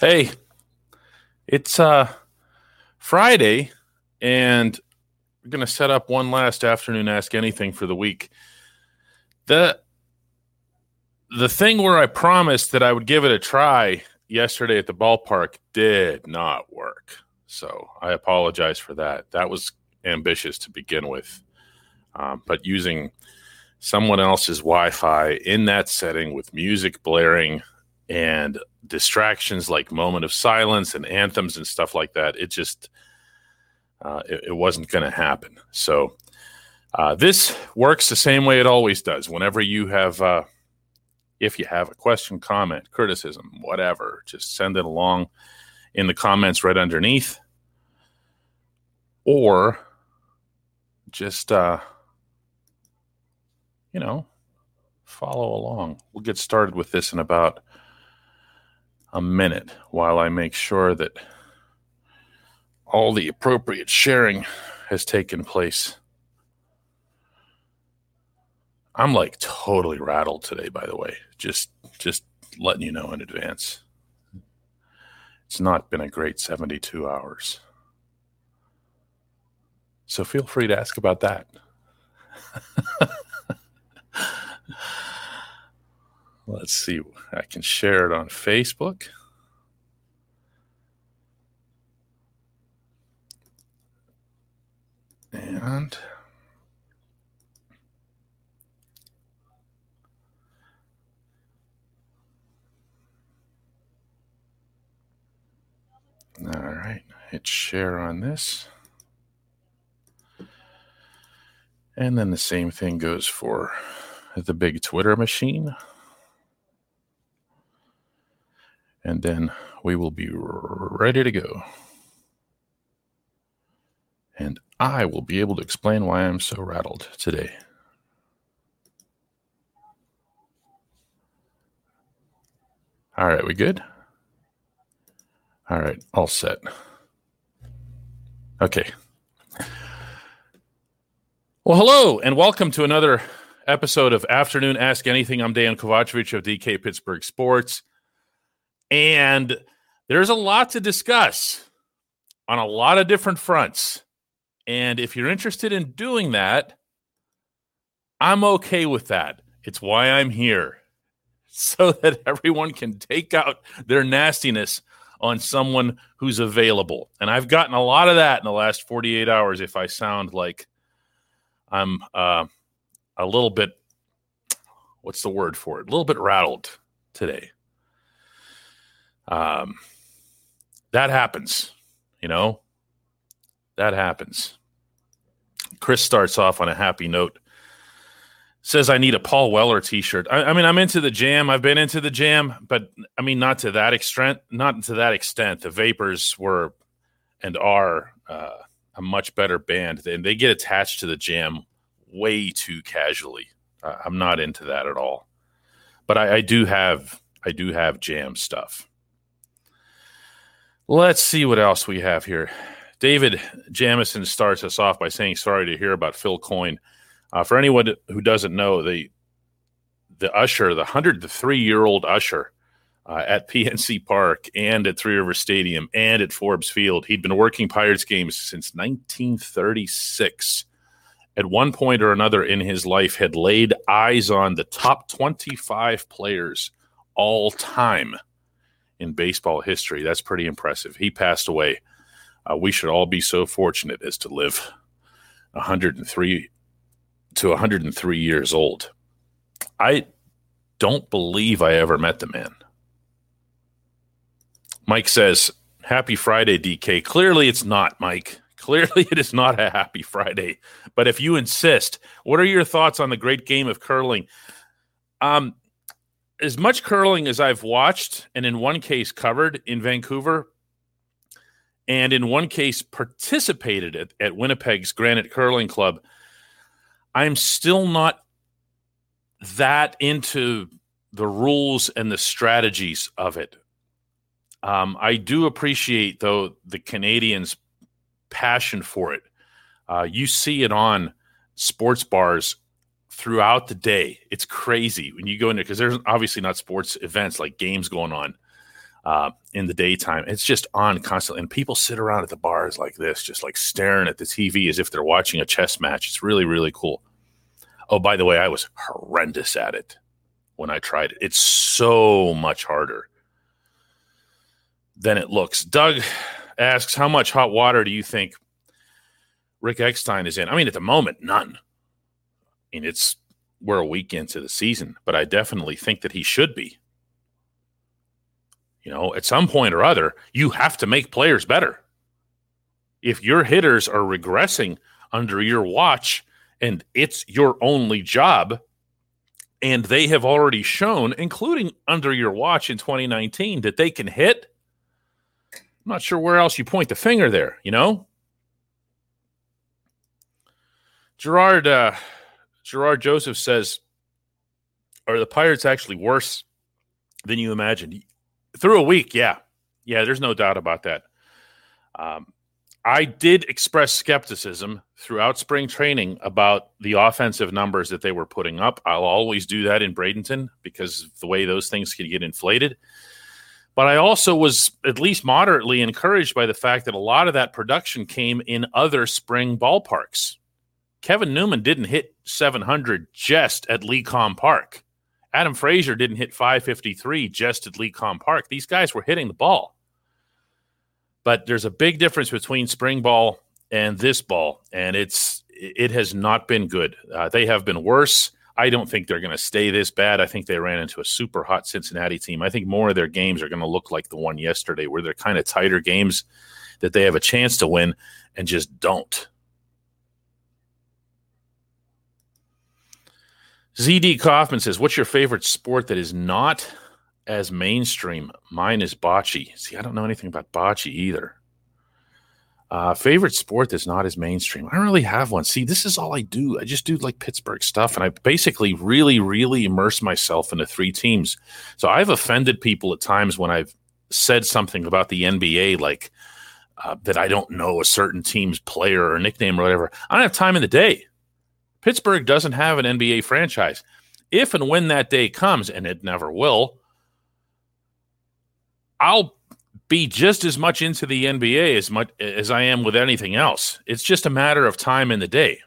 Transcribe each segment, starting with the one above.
Hey, it's uh Friday, and we're gonna set up one last afternoon Ask Anything for the week. The the thing where I promised that I would give it a try yesterday at the ballpark did not work. So I apologize for that. That was ambitious to begin with. Um, but using someone else's Wi Fi in that setting with music blaring and distractions like moment of silence and anthems and stuff like that, it just uh, it, it, wasn't going to happen. So uh, this works the same way it always does. Whenever you have, uh, if you have a question, comment, criticism, whatever, just send it along in the comments right underneath, or just uh, you know follow along. We'll get started with this in about a minute while I make sure that all the appropriate sharing has taken place. I'm like totally rattled today, by the way. Just just letting you know in advance. It's not been a great 72 hours. So feel free to ask about that. Let's see. I can share it on Facebook. And all right, hit share on this. And then the same thing goes for the big Twitter machine. And then we will be ready to go. And I will be able to explain why I'm so rattled today. All right, we good? All right, all set. Okay. Well, hello, and welcome to another episode of Afternoon Ask Anything. I'm Dan Kovacevic of DK Pittsburgh Sports. And there's a lot to discuss on a lot of different fronts. And if you're interested in doing that, I'm okay with that. It's why I'm here, so that everyone can take out their nastiness on someone who's available. And I've gotten a lot of that in the last 48 hours. If I sound like I'm uh, a little bit, what's the word for it? A little bit rattled today. Um, that happens, you know, that happens. Chris starts off on a happy note. Says I need a Paul Weller T-shirt. I, I, mean, I'm into the jam. I've been into the jam, but I mean, not to that extent. Not to that extent. The Vapors were and are uh, a much better band, and they get attached to the jam way too casually. Uh, I'm not into that at all. But I, I do have I do have jam stuff. Let's see what else we have here. David Jamison starts us off by saying, "Sorry to hear about Phil Coyne." Uh, for anyone who doesn't know, the the usher, the hundred three year old usher uh, at PNC Park and at Three River Stadium and at Forbes Field, he'd been working Pirates games since 1936. At one point or another in his life, had laid eyes on the top 25 players all time in baseball history. That's pretty impressive. He passed away. Uh, we should all be so fortunate as to live 103 to 103 years old. I don't believe I ever met the man. Mike says, Happy Friday, DK. Clearly, it's not, Mike. Clearly, it is not a happy Friday. But if you insist, what are your thoughts on the great game of curling? Um, as much curling as I've watched, and in one case covered in Vancouver, and in one case participated at, at Winnipeg's Granite Curling Club, I'm still not that into the rules and the strategies of it. Um, I do appreciate, though, the Canadians' passion for it. Uh, you see it on sports bars throughout the day. It's crazy when you go in there because there's obviously not sports events like games going on. uh, in the daytime. It's just on constantly, and people sit around at the bars like this, just like staring at the TV as if they're watching a chess match. It's really, really cool. Oh, by the way, I was horrendous at it when I tried it. It's so much harder than it looks. Doug asks, How much hot water do you think Rick Eckstein is in? I mean, at the moment, none. Mean, it's we're a week into the season, but I definitely think that he should be. You know, at some point or other, you have to make players better. If your hitters are regressing under your watch and it's your only job, and they have already shown, including under your watch in 2019, that they can hit, I'm not sure where else you point the finger there, you know? Gerard uh, Gerard Joseph says, Are the Pirates actually worse than you imagined? Through a week, yeah. Yeah, there's no doubt about that. Um, I did express skepticism throughout spring training about the offensive numbers that they were putting up. I'll always do that in Bradenton because the way those things can get inflated. But I also was at least moderately encouraged by the fact that a lot of that production came in other spring ballparks. Kevin Newman didn't hit 700 just at Lecom Park. Adam Frazier didn't hit 553 just at Lecom Park. These guys were hitting the ball. But there's a big difference between spring ball and this ball, and it's it has not been good. Uh, they have been worse. I don't think they're going to stay this bad. I think they ran into a super hot Cincinnati team. I think more of their games are going to look like the one yesterday, where they're kind of tighter games that they have a chance to win and just don't. ZD Kaufman says, What's your favorite sport that is not as mainstream? Mine is bocce. See, I don't know anything about bocce either. Uh, favorite sport that's not as mainstream. I don't really have one. See, this is all I do. I just do like Pittsburgh stuff, and I basically really, really immerse myself into three teams. So I've offended people at times when I've said something about the NBA, like uh, that I don't know a certain team's player or nickname or whatever. I don't have time in the day. Pittsburgh doesn't have an NBA franchise. If and when that day comes, and it never will, I'll be just as much into the NBA as much as I am with anything else. It's just a matter of time in the day.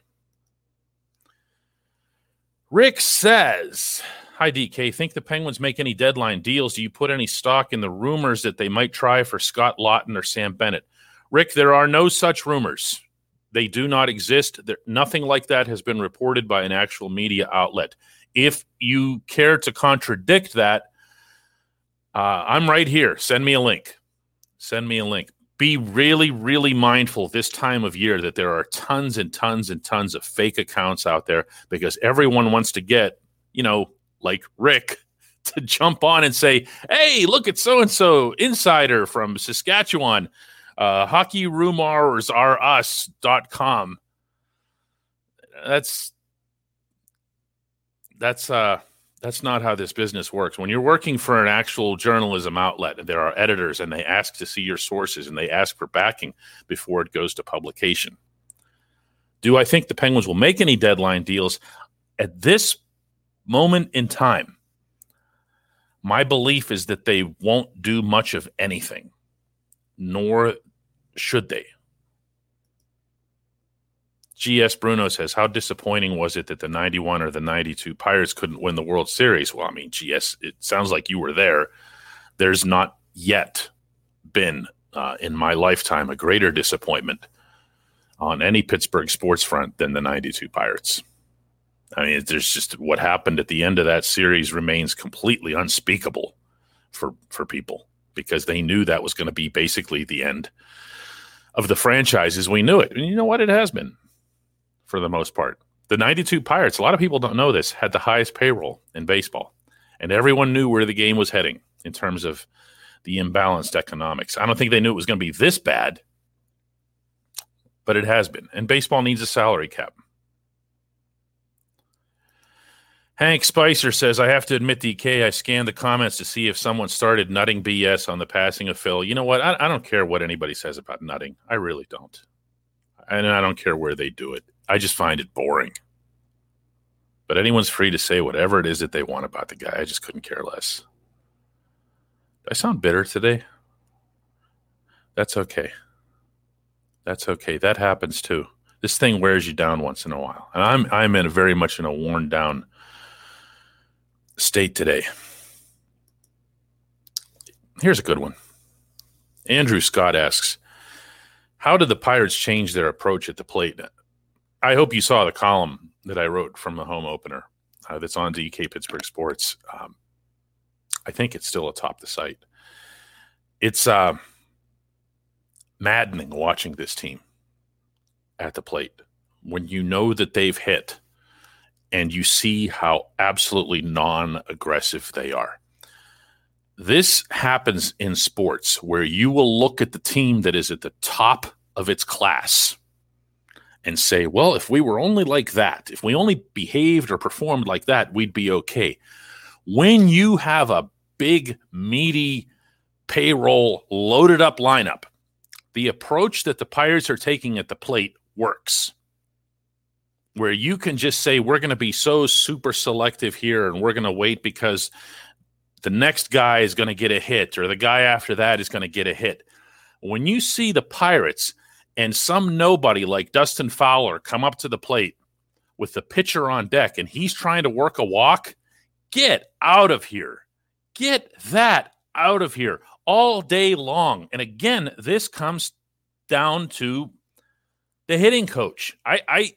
Rick says, Hi, DK. Think the Penguins make any deadline deals? Do you put any stock in the rumors that they might try for Scott Laughton or Sam Bennett? Rick, there are no such rumors. They do not exist. There, nothing like that has been reported by an actual media outlet. If you care to contradict that, uh, I'm right here. Send me a link. Send me a link. Be really, really mindful this time of year that there are tons and tons and tons of fake accounts out there because everyone wants to get, you know, like Rick to jump on and say, hey, look at so and so insider from Saskatchewan. Uh, hockeyrumors are us.com. That's that's uh that's not how this business works. When you're working for an actual journalism outlet, there are editors and they ask to see your sources and they ask for backing before it goes to publication. Do I think the Penguins will make any deadline deals? At this moment in time, my belief is that they won't do much of anything, nor should they. GS Bruno says, How disappointing was it that the 91 or the 92 Pirates couldn't win the World Series? Well, I mean, GS, it sounds like you were there. There's not yet been uh, in my lifetime a greater disappointment on any Pittsburgh sports front than the 92 Pirates. I mean, there's just what happened at the end of that series remains completely unspeakable for for people because they knew that was going to be basically the end of the franchise as we knew it. And you know what? It has been for the most part. The 92 Pirates, a lot of people don't know this, had the highest payroll in baseball. And everyone knew where the game was heading in terms of the imbalanced economics. I don't think they knew it was going to be this bad, but it has been. And baseball needs a salary cap. Hank Spicer says, I have to admit, DK, I scanned the comments to see if someone started nutting BS on the passing of Phil. You know what? I, I don't care what anybody says about nutting. I really don't. And I don't care where they do it. I just find it boring. But anyone's free to say whatever it is that they want about the guy. I just couldn't care less. I sound bitter today? That's okay. That's okay. That happens too. This thing wears you down once in a while. And I'm I'm in a very much in a worn down state today. Here's a good one. Andrew Scott asks, How did the Pirates change their approach at the plate? I hope you saw the column that I wrote from the home opener uh, that's on DK Pittsburgh Sports. Um, I think it's still atop the site. It's uh, maddening watching this team at the plate when you know that they've hit and you see how absolutely non aggressive they are. This happens in sports where you will look at the team that is at the top of its class and say, well, if we were only like that, if we only behaved or performed like that, we'd be okay. When you have a big, meaty, payroll, loaded up lineup, the approach that the Pirates are taking at the plate works. Where you can just say, we're going to be so super selective here and we're going to wait because the next guy is going to get a hit or the guy after that is going to get a hit. When you see the Pirates and some nobody like Dustin Fowler come up to the plate with the pitcher on deck and he's trying to work a walk, get out of here. Get that out of here all day long. And again, this comes down to the hitting coach. I, I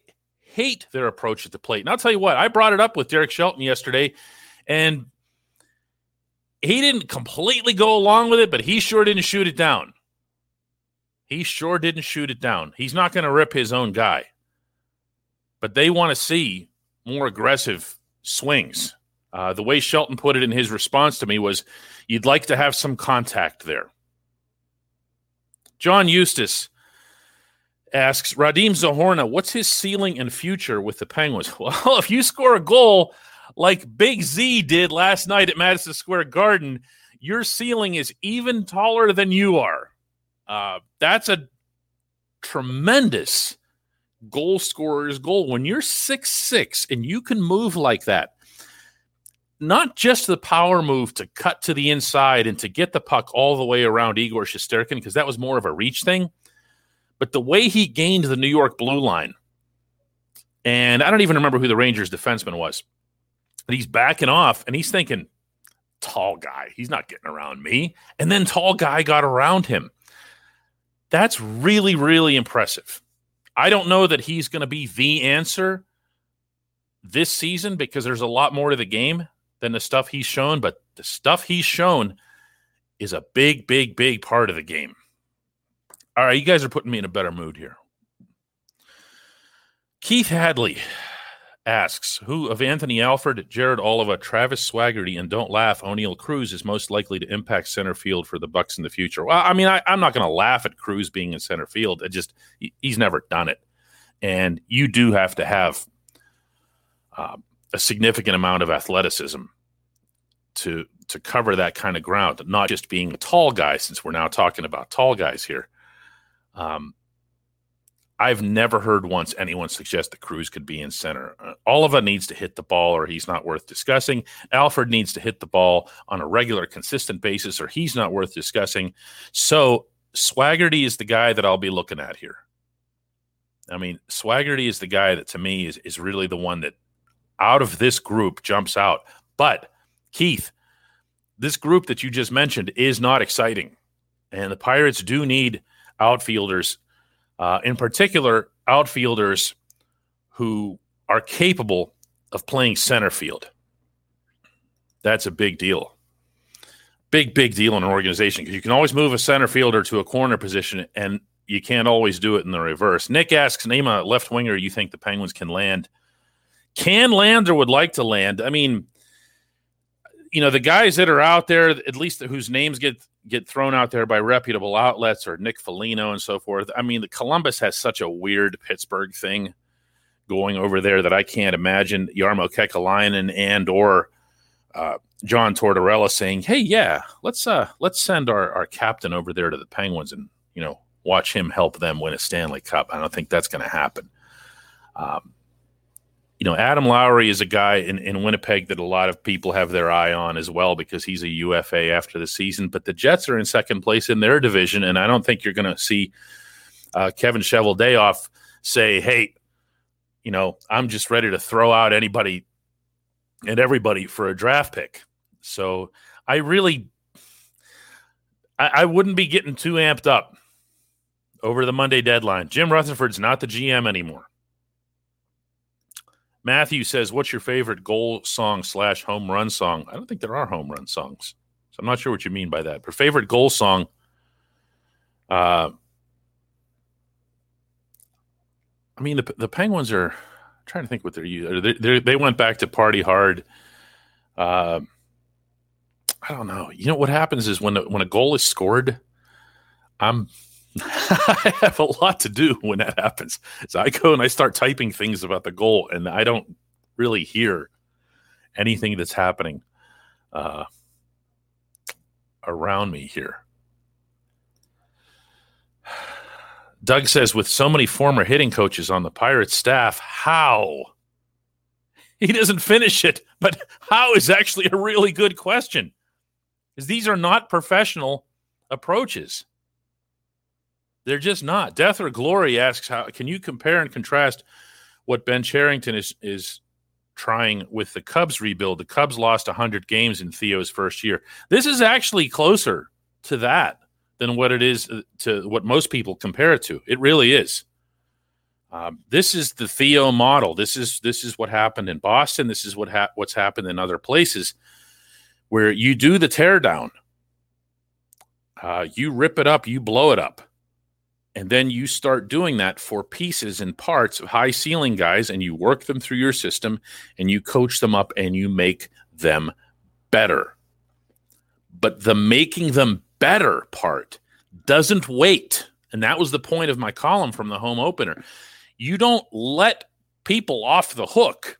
hate their approach at the plate. And I'll tell you what, I brought it up with Derek Shelton yesterday, and he didn't completely go along with it, but he sure didn't shoot it down. He sure didn't shoot it down. He's not going to rip his own guy. But they want to see more aggressive swings. Uh, the way Shelton put it in his response to me was you'd like to have some contact there. John Eustace asks Radim Zohorna, what's his ceiling and future with the Penguins? Well, if you score a goal like Big Z did last night at Madison Square Garden, your ceiling is even taller than you are. Uh, that's a tremendous goal scorer's goal. When you're six six and you can move like that, not just the power move to cut to the inside and to get the puck all the way around Igor Shesterkin, because that was more of a reach thing, but the way he gained the New York blue line, and I don't even remember who the Rangers defenseman was, but he's backing off and he's thinking, tall guy, he's not getting around me. And then tall guy got around him. That's really, really impressive. I don't know that he's going to be the answer this season because there's a lot more to the game than the stuff he's shown, but the stuff he's shown is a big, big, big part of the game. All right, you guys are putting me in a better mood here. Keith Hadley asks, who of Anthony Alford, Jared Oliva, Travis Swaggerty, and don't laugh, Oneil Cruz is most likely to impact center field for the Bucks in the future? Well, I mean, I, am not going to laugh at Cruz being in center field. It just he's never done it, and you do have to have uh, a significant amount of athleticism to to cover that kind of ground, not just being a tall guy. Since we're now talking about tall guys here, um, I've never heard once anyone suggest that Cruz could be in center. Uh, Oliva needs to hit the ball, or he's not worth discussing. Alford needs to hit the ball on a regular, consistent basis, or he's not worth discussing. So Swaggerty is the guy that I'll be looking at here. I mean, Swaggerty is the guy that to me is is really the one that out of this group jumps out. But Keith, this group that you just mentioned is not exciting. And the Pirates do need outfielders, uh, in particular, outfielders who are capable of playing center field. That's a big deal. Big, big deal in an organization because you can always move a center fielder to a corner position and you can't always do it in the reverse. Nick asks, name a left winger you think the Penguins can land can land or would like to land. I mean, you know, the guys that are out there, at least whose names get get thrown out there by reputable outlets or Nick Foligno and so forth. I mean, the Columbus has such a weird Pittsburgh thing going over there that I can't imagine Jarmo Kekalainen and or uh, John Tortorella saying, "Hey, yeah, let's uh, let's send our our captain over there to the Penguins and you know watch him help them win a Stanley Cup." I don't think that's going to happen. Um, you know, Adam Lowry is a guy in, in Winnipeg that a lot of people have their eye on as well because he's a UFA after the season. But the Jets are in second place in their division, and I don't think you're going to see uh, Kevin Cheveldayoff say, "Hey, you know, I'm just ready to throw out anybody and everybody for a draft pick." So I really, I, I wouldn't be getting too amped up over the Monday deadline. Jim Rutherford's not the GM anymore. Matthew says, "What's your favorite goal song slash home run song?" I don't think there are home run songs, so I'm not sure what you mean by that. But favorite goal song, uh, I mean the the Penguins are I'm trying to think what they're using. They, they, went back to party hard. Uh, I don't know. You know what happens is when when a goal is scored, I'm I have a lot to do when that happens. So I go and I start typing things about the goal, and I don't really hear anything that's happening uh, around me here. Doug says, with so many former hitting coaches on the Pirates staff, how? He doesn't finish it, but how is actually a really good question. Because these are not professional approaches. They're just not. Death or Glory asks how can you compare and contrast what Ben Cherington is is trying with the Cubs rebuild? The Cubs lost 100 games in Theo's first year. This is actually closer to that than what it is uh, to what most people compare it to. It really is. Um, this is the Theo model. This is this is what happened in Boston. This is what ha- what's happened in other places, where you do the teardown, uh, you rip it up, you blow it up, and then you start doing that for pieces and parts of high ceiling guys, and you work them through your system and you coach them up and you make them better. But the making them better part doesn't wait. And that was the point of my column from the home opener. You don't let people off the hook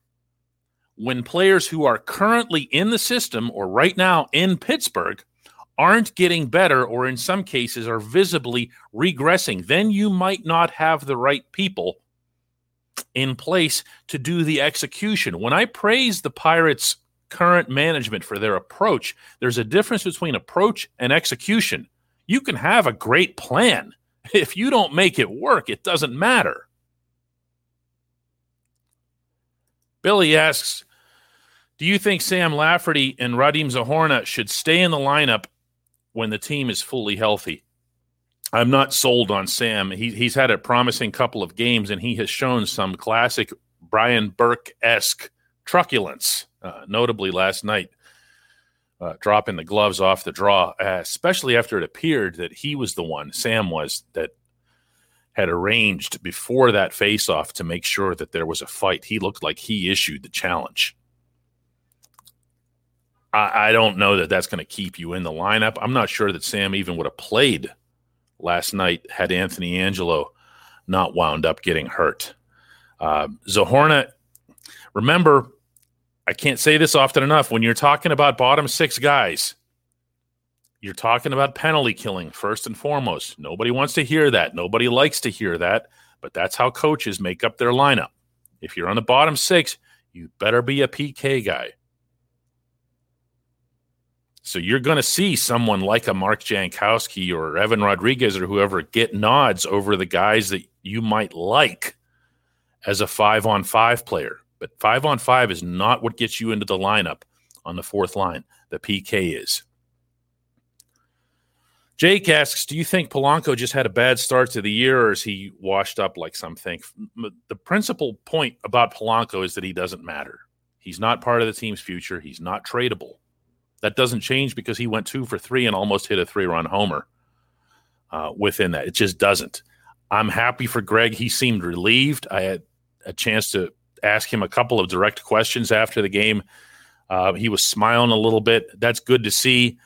when players who are currently in the system or right now in Pittsburgh aren't getting better or in some cases are visibly regressing, then you might not have the right people in place to do the execution. When I praise the Pirates' current management for their approach, there's a difference between approach and execution. You can have a great plan. If you don't make it work, it doesn't matter. Billy asks, do you think Sam Lafferty and Radim Zohorna should stay in the lineup when the team is fully healthy. I'm not sold on Sam. He, he's had a promising couple of games, and he has shown some classic Brian Burke esque truculence, uh, notably last night, uh, dropping the gloves off the draw, uh, especially after it appeared that he was the one, Sam was, that had arranged before that face off to make sure that there was a fight. He looked like he issued the challenge. I, I don't know that that's going to keep you in the lineup. I'm not sure that Sam even would have played last night had Anthony Angello not wound up getting hurt. Uh, Zohorna, remember, I can't say this often enough. When you're talking about bottom six guys, you're talking about penalty killing first and foremost. Nobody wants to hear that. Nobody likes to hear that, but that's how coaches make up their lineup. If you're on the bottom six, you better be a PK guy. So you're going to see someone like a Mark Jankowski or Evan Rodrigues or whoever get nods over the guys that you might like as a five on five player. But five on five is not what gets you into the lineup on the fourth line. The PK is. Jake asks, do you think Polanco just had a bad start to the year or is he washed up like some think? The principal point about Polanco is that he doesn't matter. He's not part of the team's future. He's not tradable. That doesn't change because he went two for three and almost hit a three run homer uh, within that. It just doesn't. I'm happy for Greg. He seemed relieved. I had a chance to ask him a couple of direct questions after the game. Uh, he was smiling a little bit. That's good to see.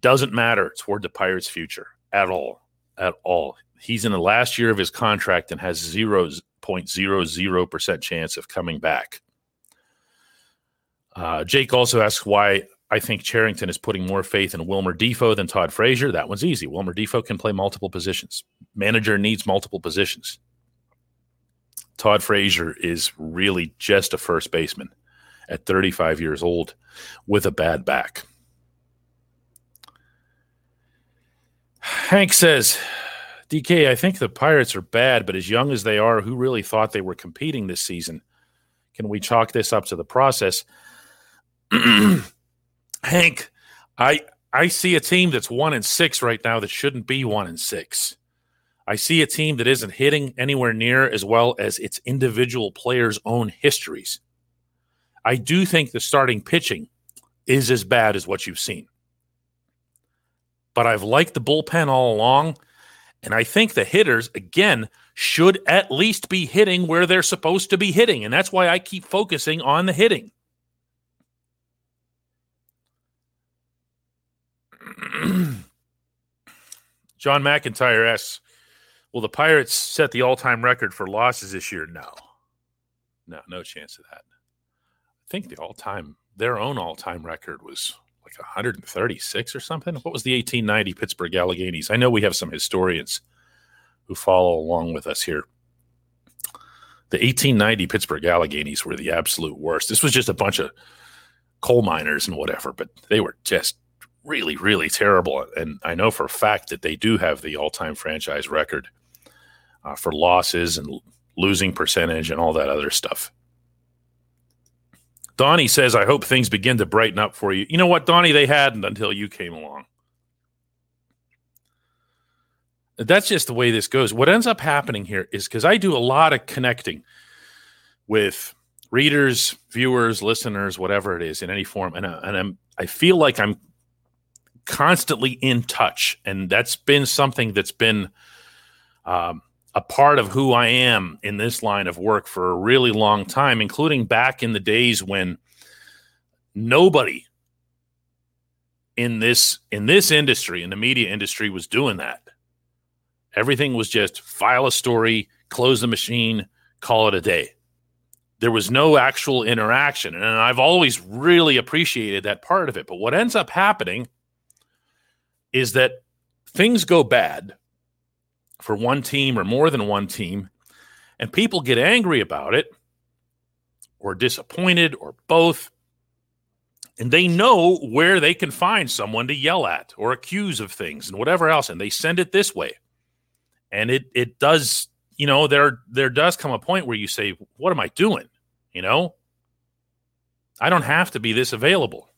Doesn't matter toward the Pirates' future at all. At all. He's in the last year of his contract and has 0.00% chance of coming back. Uh, Jake also asks why I think Cherington is putting more faith in Wilmer Difo than Todd Frazier. That one's easy. Wilmer Difo can play multiple positions. Manager needs multiple positions. Todd Frazier is really just a first baseman at 35 years old with a bad back. Hank says, DK, I think the Pirates are bad, but as young as they are, who really thought they were competing this season? Can we chalk this up to the process? Hank, I I see a team that's one and six right now that shouldn't be one and six. I see a team that isn't hitting anywhere near as well as its individual players' own histories. I do think the starting pitching is as bad as what you've seen. But I've liked the bullpen all along. And I think the hitters, again, should at least be hitting where they're supposed to be hitting. And that's why I keep focusing on the hitting. John McIntyre asks, Will the Pirates set the all time record for losses this year? No. No, no chance of that. I think the all time, their own all time record was like 136 or something. What was the 1890 Pittsburgh Alleghenys? I know we have some historians who follow along with us here. The 1890 Pittsburgh Alleghenys were the absolute worst. This was just a bunch of coal miners and whatever, but they were just really, really terrible. And I know for a fact that they do have the all time franchise record uh, for losses and losing percentage and all that other stuff. Donnie says, I hope things begin to brighten up for you. You know what, Donnie? They hadn't until you came along. That's just the way this goes. What ends up happening here is because I do a lot of connecting with readers, viewers, listeners, whatever it is in any form, and, uh, and I'm I feel like I'm constantly in touch, and that's been something that's been um, a part of who I am in this line of work for a really long time, including back in the days when nobody in this in this industry in the media industry was doing that. Everything was just file a story, close the machine, call it a day. There was no actual interaction. And I've always really appreciated that part of it. But what ends up happening is that things go bad for one team or more than one team, and people get angry about it or disappointed or both. And they know where they can find someone to yell at or accuse of things and whatever else, and they send it this way. And it it does, you know, there there does come a point where you say, What am I doing? You know? I don't have to be this available.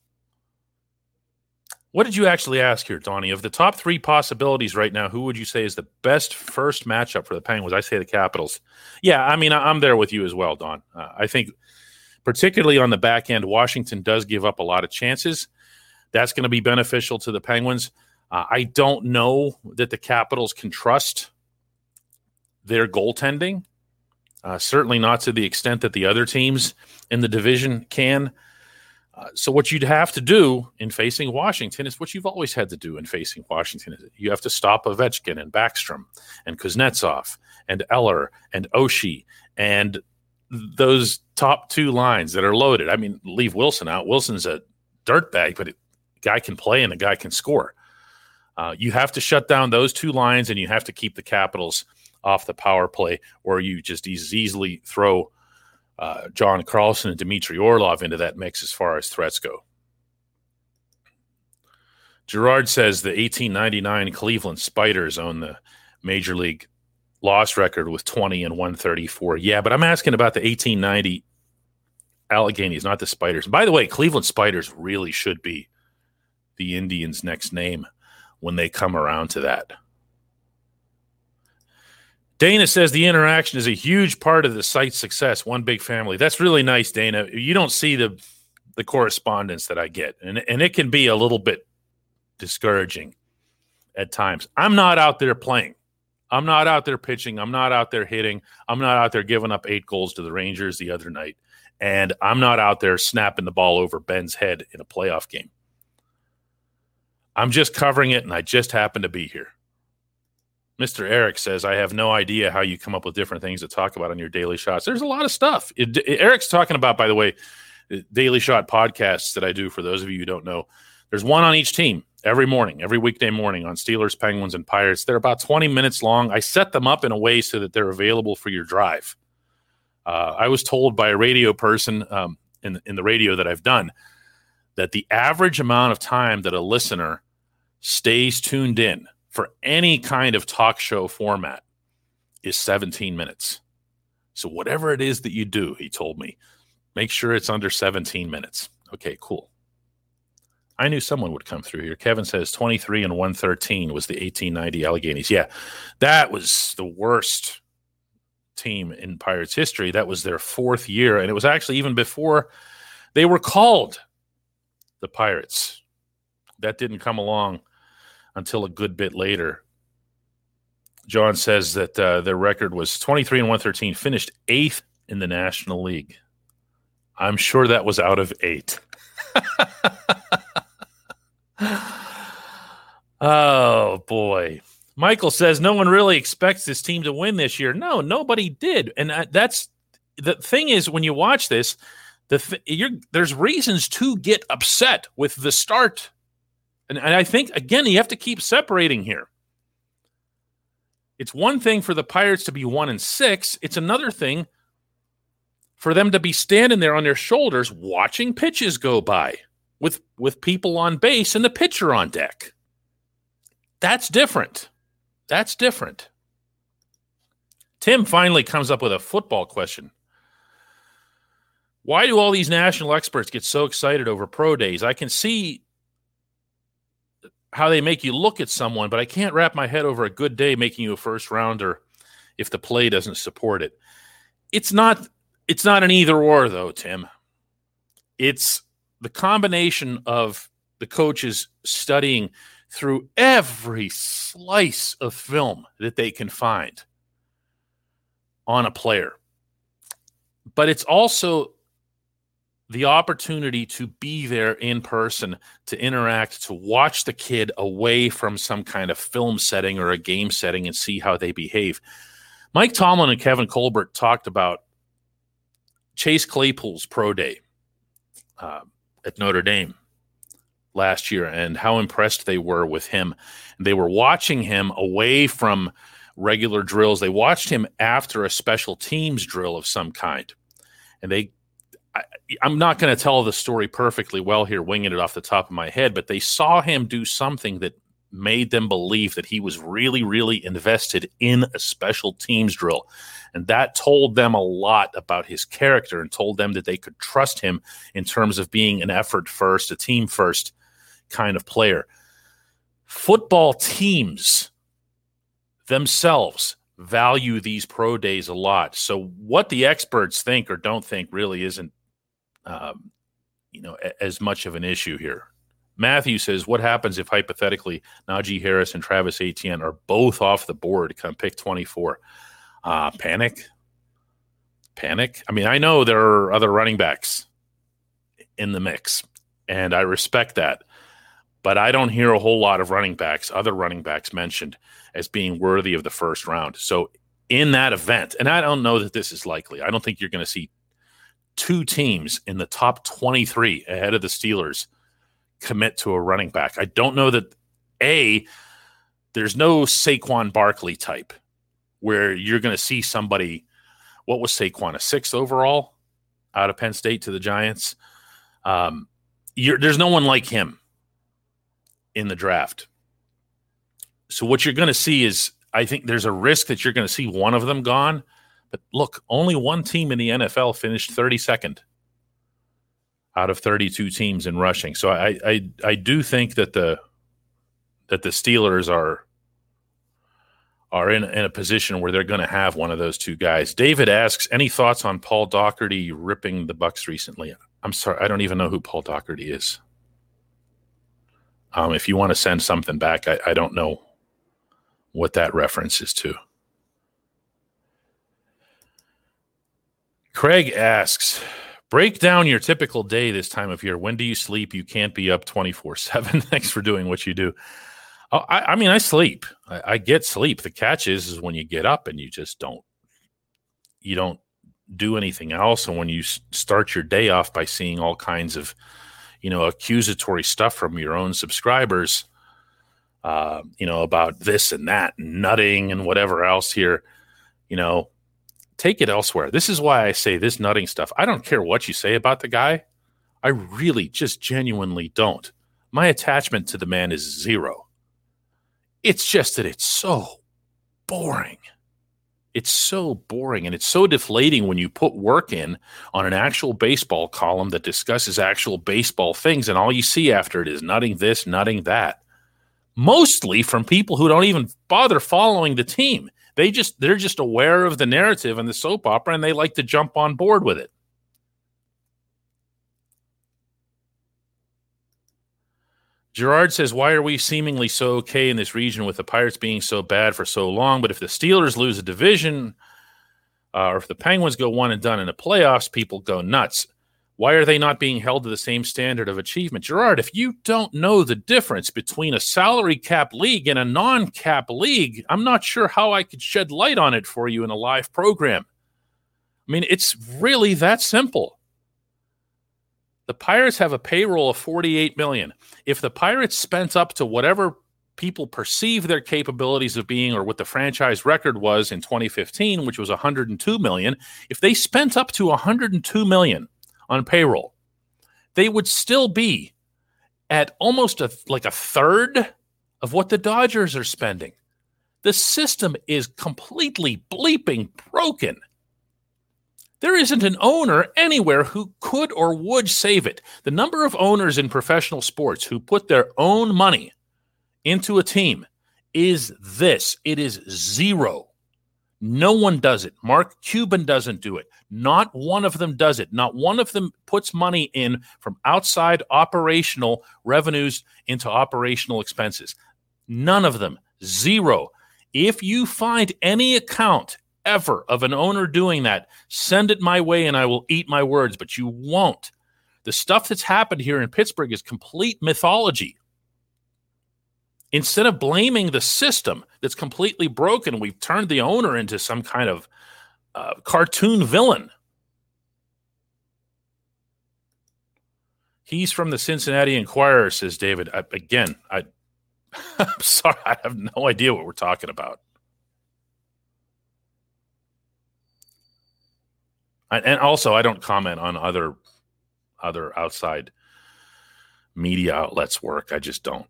What did you actually ask here, Donnie? Of the top three possibilities right now, who would you say is the best first matchup for the Penguins? I say the Capitals. Yeah, I mean, I'm there with you as well, Don. Uh, I think, particularly on the back end, Washington does give up a lot of chances. That's going to be beneficial to the Penguins. Uh, I don't know that the Capitals can trust their goaltending. Uh, certainly not to the extent that the other teams in the division can. Uh, so what you'd have to do in facing Washington is what you've always had to do in facing Washington. You have to stop Ovechkin and Backstrom and Kuznetsov and Eller and Oshie and those top two lines that are loaded. I mean, leave Wilson out. Wilson's a dirtbag, but a guy can play and a guy can score. Uh, you have to shut down those two lines and you have to keep the Capitals off the power play, or you just easily throw uh, John Carlson and Dmitry Orlov into that mix as far as threats go. Gerard says the 1899 Cleveland Spiders own the major league loss record with 20 and 134. Yeah, but I'm asking about the 1890 Alleghenys, not the Spiders. By the way, Cleveland Spiders really should be the Indians' next name when they come around to that. Dana says the interaction is a huge part of the site's success. One big family. That's really nice, Dana. You don't see the the correspondence that I get, and and it can be a little bit discouraging at times. I'm not out there playing. I'm not out there pitching. I'm not out there hitting. I'm not out there giving up eight goals to the Rangers the other night, and I'm not out there snapping the ball over Ben's head in a playoff game. I'm just covering it, and I just happen to be here. Mr. Eric says, I have no idea how you come up with different things to talk about on your daily shots. There's a lot of stuff. It, it, Eric's talking about, by the way, daily shot podcasts that I do for those of you who don't know. There's one on each team every morning, every weekday morning on Steelers, Penguins, and Pirates. They're about 20 minutes long. I set them up in a way so that they're available for your drive. Uh, I was told by a radio person um, in in the radio that I've done that the average amount of time that a listener stays tuned in for any kind of talk show format is 17 minutes. So whatever it is that you do, he told me, make sure it's under 17 minutes. Okay, cool. I knew someone would come through here. Kevin says 23 and 113 was the 1890 Alleghenys. Yeah, that was the worst team in Pirates history. That was their fourth year. And it was actually even before they were called the Pirates. That didn't come along until a good bit later. John says that uh, their record was 23 and 113, finished eighth in the National League. I'm sure that was out of eight. oh, boy. Michael says no one really expects this team to win this year. No, nobody did. And uh, that's the thing is when you watch this, the th- there's reasons to get upset with the start. And, and I think, again, you have to keep separating here. It's one thing for the Pirates to be one and six, it's another thing for them to be standing there on their shoulders watching pitches go by with with people on base and the pitcher on deck. That's different. That's different. Tim finally comes up with a football question. Why do all these national experts get so excited over pro days? I can see how they make you look at someone, but I can't wrap my head over a good day making you a first rounder if the play doesn't support it. It's not it's not an either or though, Tim. It's the combination of the coaches studying through every slice of film that they can find on a player. But it's also the opportunity to be there in person, to interact, to watch the kid away from some kind of film setting or a game setting and see how they behave. Mike Tomlin and Kevin Colbert talked about Chase Claypool's pro day uh, at Notre Dame last year and how impressed they were with him. They were watching him away from regular drills. They watched him after a special teams drill of some kind. And they I, am not going to tell the story perfectly well here, winging it off the top of my head, but they saw him do something that made them believe that he was really, really invested in a special teams drill. And that told them a lot about his character and told them that they could trust him in terms of being an effort first, a team first kind of player. Football teams themselves value these pro days a lot. So, what the experts think or don't think really isn't um, you know, a, as much of an issue here. Matthew says, "What happens if hypothetically Najee Harris and Travis Etienne are both off the board come pick 24? Uh, panic, panic. I mean, I know there are other running backs in the mix, and I respect that, but I don't hear a whole lot of running backs, other running backs mentioned as being worthy of the first round. So, in that event, and I don't know that this is likely. I don't think you're going to see two teams in the top 23 ahead of the Steelers commit to a running back. I don't know that A, there's no Saquon Barkley type where you're going to see somebody. What was Saquon, a sixth overall out of Penn State to the Giants? Um, there's no one like him in the draft. So what you're going to see is, I think there's a risk that you're going to see one of them gone but look, only one team in the NFL finished 32nd out of 32 teams in rushing. So I, I I do think that the that the Steelers are are in, in a position where they're going to have one of those two guys. David asks, any thoughts on Paul Daugherty ripping the Bucks recently? I'm sorry, I don't even know who Paul Daugherty is. Um, if you want to send something back, I, I don't know what that reference is to. Craig asks, break down your typical day this time of year. When do you sleep? You can't be up 24 7. Thanks for doing what you do. Oh, I, I mean, I sleep. I, I, get sleep. The catch is, is when you get up and you just don't, you don't do anything else. And when you start your day off by seeing all kinds of, you know, accusatory stuff from your own subscribers, uh, you know, about this and that, nutting and whatever else here, you know, take it elsewhere. This is why I say this nutting stuff. I don't care what you say about the guy. I really just genuinely don't. My attachment to the man is zero. It's just that it's so boring. It's so boring and it's so deflating when you put work in on an actual baseball column that discusses actual baseball things, and all you see after it is nutting this, nutting that. Mostly from people who don't even bother following the team. They just they're just aware of the narrative and the soap opera and they like to jump on board with it. Gerard says, Why are we seemingly so okay in this region with the Pirates being so bad for so long? But if the Steelers lose a division, uh, or if the Penguins go one and done in the playoffs, people go nuts. Why are they not being held to the same standard of achievement? Gerard, if you don't know the difference between a salary cap league and a non cap league, I'm not sure how I could shed light on it for you in a live program. I mean, it's really that simple. The Pirates have a payroll of 48 million. If the Pirates spent up to whatever people perceive their capabilities of being or what the franchise record was in 2015, which was 102 million, if they spent up to 102 million on payroll, they would still be at almost a like a third of what the Dodgers are spending. The system is completely bleeping broken. There isn't an owner anywhere who could or would save it. The number of owners in professional sports who put their own money into a team is this it is zero. No one does it. Mark Cuban doesn't do it. Not one of them does it. Not one of them puts money in from outside operational revenues into operational expenses. None of them. Zero. If you find any account ever of an owner doing that, send it my way and I will eat my words, but you won't. The stuff that's happened here in Pittsburgh is complete mythology. Instead of blaming the system that's completely broken, we've turned the owner into some kind of uh, cartoon villain. He's from the Cincinnati Enquirer, says David. I, again, I, I'm sorry, I have no idea what we're talking about. and also I don't comment on other other outside media outlets work. I just don't.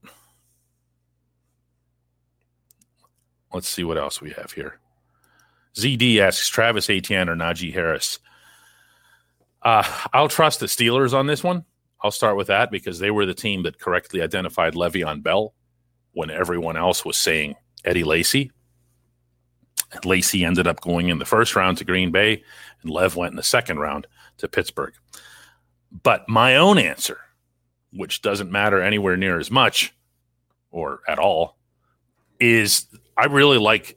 Let's see what else we have here. ZD asks Travis Etienne or Najee Harris. Uh, I'll trust the Steelers on this one. I'll start with that because they were the team that correctly identified Le'Veon Bell when everyone else was saying Eddie Lacy. Lacy ended up going in the first round to Green Bay, and Lev went in the second round to Pittsburgh. But my own answer, which doesn't matter anywhere near as much or at all, is I really like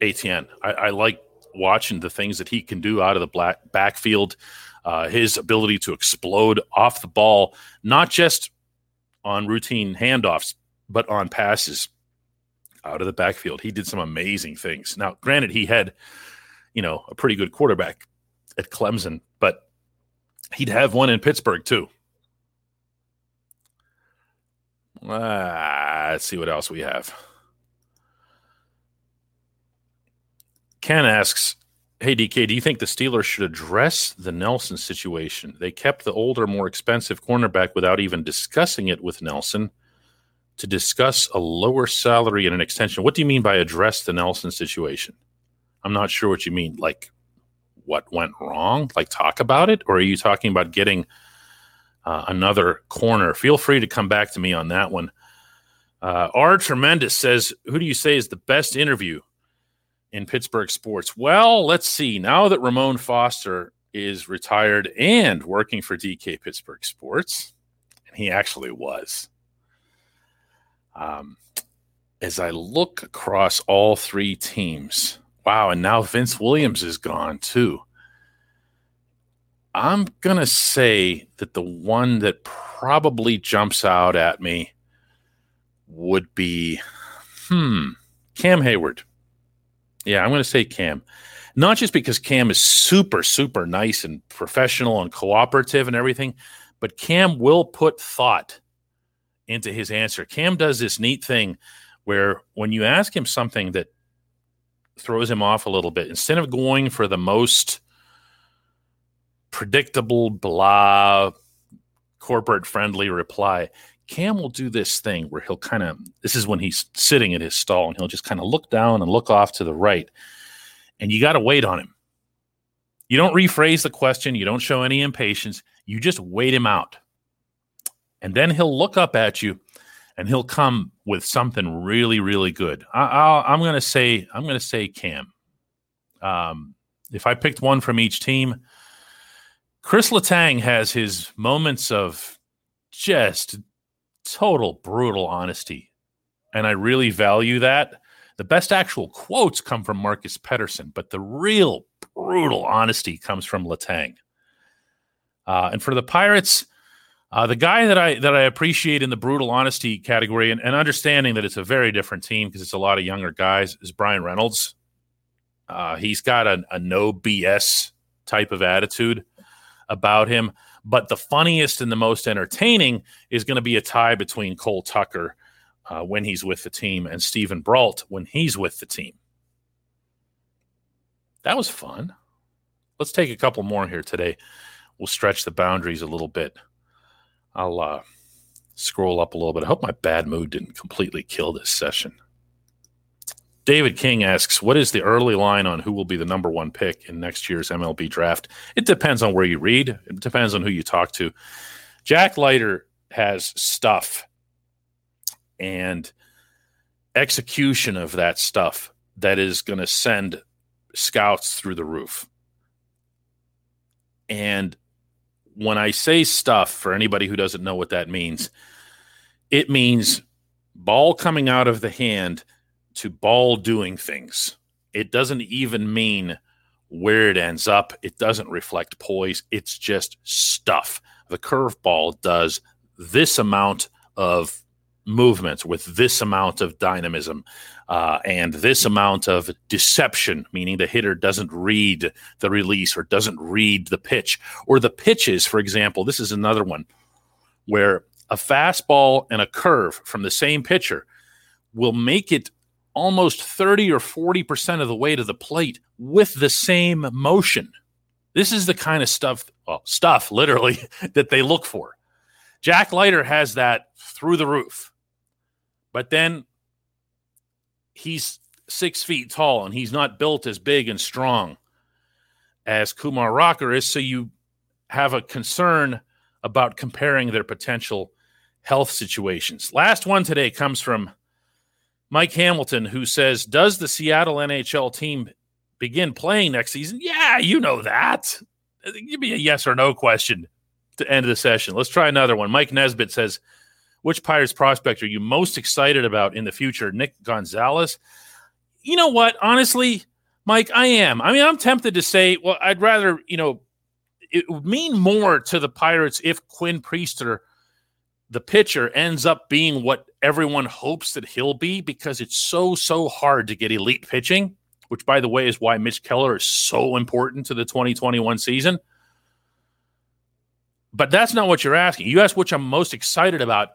Etienne. I, I like watching the things that he can do out of the black backfield, uh, his ability to explode off the ball, not just on routine handoffs, but on passes out of the backfield. He did some amazing things. Now, granted, he had, you know, a pretty good quarterback at Clemson, but he'd have one in Pittsburgh too. Ah, let's see what else we have. Ken asks, Hey, DK, do you think the Steelers should address the Nelson situation? They kept the older, more expensive cornerback without even discussing it with Nelson to discuss a lower salary and an extension. What do you mean by address the Nelson situation? I'm not sure what you mean. Like, what went wrong? Like, talk about it? Or are you talking about getting uh, another corner? Feel free to come back to me on that one. Uh, R. Tremendous says, Who do you say is the best interview in Pittsburgh sports? Well, let's see. Now that Ramon Foster is retired and working for DK Pittsburgh Sports, and he actually was um, as I look across all three teams, wow, and now Vince Williams is gone too. I'm going to say that the one that probably jumps out at me would be, hmm, Cam Heyward. Yeah, I'm going to say Cam. Not just because Cam is super, super nice and professional and cooperative and everything, but Cam will put thought into his answer. Cam does this neat thing where when you ask him something that throws him off a little bit. Instead of going for the most predictable, blah, corporate friendly reply, Cam will do this thing where he'll kind of, this is when he's sitting in his stall and he'll just kind of look down and look off to the right. And you got to wait on him. You don't rephrase the question, you don't show any impatience, you just wait him out. And then he'll look up at you and he'll come with something really, really good. I, am going to say, I'm going to say Cam. Um, if I picked one from each team, Chris Letang has his moments of just total brutal honesty, and I really value that. The best actual quotes come from Marcus Pettersson, but the real brutal honesty comes from Letang. Uh, and for the Pirates, uh, the guy that I that I appreciate in the brutal honesty category and, and understanding that it's a very different team because it's a lot of younger guys is Bryan Reynolds. Uh, he's got a, a no BS type of attitude about him. But the funniest and the most entertaining is going to be a tie between Cole Tucker uh, when he's with the team and Steven Brault when he's with the team. That was fun. Let's take a couple more here today. We'll stretch the boundaries a little bit. I'll uh, scroll up a little bit. I hope my bad mood didn't completely kill this session. David King asks, "What is the early line on who will be the number one pick in next year's MLB draft?" It depends on where you read. It depends on who you talk to. Jack Leiter has stuff and execution of that stuff that is going to send scouts through the roof. And when I say stuff, for anybody who doesn't know what that means, it means ball coming out of the hand to ball doing things. It doesn't even mean where it ends up. It doesn't reflect poise. It's just stuff. The curveball does this amount of movements with this amount of dynamism uh, and this amount of deception, meaning the hitter doesn't read the release or doesn't read the pitch or the pitches. For example, this is another one where a fastball and a curve from the same pitcher will make it almost 30 or 40% of the way to the plate with the same motion. This is the kind of stuff, well, stuff literally, that they look for. Jack Leiter has that through the roof. But then he's six feet tall and he's not built as big and strong as Kumar Rocker is. So you have a concern about comparing their potential health situations. Last one today comes from Mike Hamilton, who says, Does the Seattle NHL team begin playing next season? Yeah, you know that. Give me a yes or no question to end the session. Let's try another one. Mike Nesbitt says, which Pirates prospect are you most excited about in the future? Nick Gonzalez? You know what? Honestly, Mike, I am. I mean, I'm tempted to say, well, I'd rather, you know, it would mean more to the Pirates if Quinn Priester, the pitcher, ends up being what everyone hopes that he'll be because it's so, so hard to get elite pitching, which, by the way, is why Mitch Keller is so important to the 2021 season. But that's not what you're asking. You asked which I'm most excited about.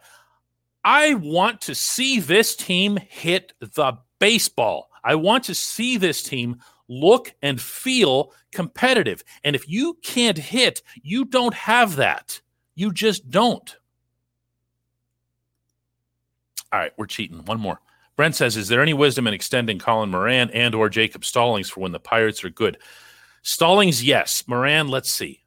I want to see this team hit the baseball. I want to see this team look and feel competitive. And if you can't hit, you don't have that. You just don't. All right, we're cheating. One more. Brent says, "Is there any wisdom in extending Colin Moran and or Jacob Stallings for when the Pirates are good?" Stallings, yes. Moran, let's see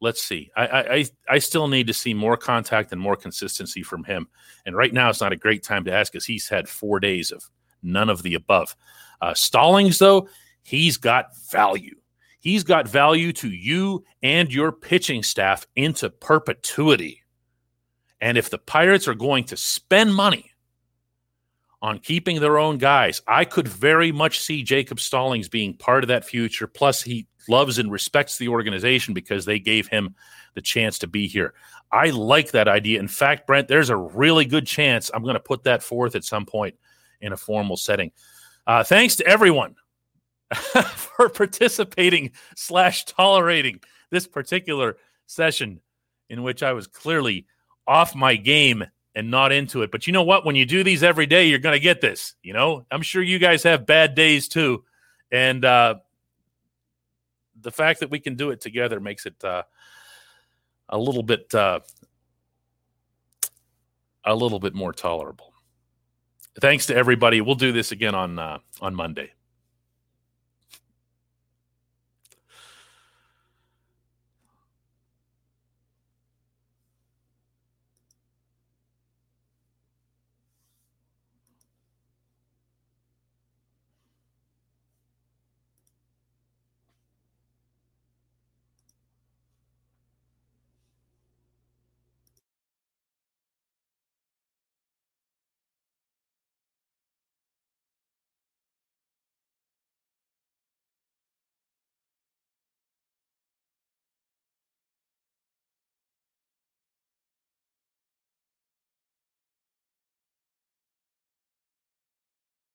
let's see. I, I I still need to see more contact and more consistency from him. And right now, it's not a great time to ask because he's had four days of none of the above. Uh, Stallings, though, he's got value. He's got value to you and your pitching staff into perpetuity. And if the Pirates are going to spend money on keeping their own guys, I could very much see Jacob Stallings being part of that future. Plus, he loves and respects the organization because they gave him the chance to be here. I like that idea. In fact, Brent, there's a really good chance I'm going to put that forth at some point in a formal setting. Uh, thanks to everyone for participating slash tolerating this particular session in which I was clearly off my game and not into it. But you know what? When you do these every day, you're going to get this. You know, I'm sure you guys have bad days too And uh, the fact that we can do it together makes it uh, a little bit uh, a little bit more tolerable. Thanks to everybody. We'll do this again on uh, on Monday.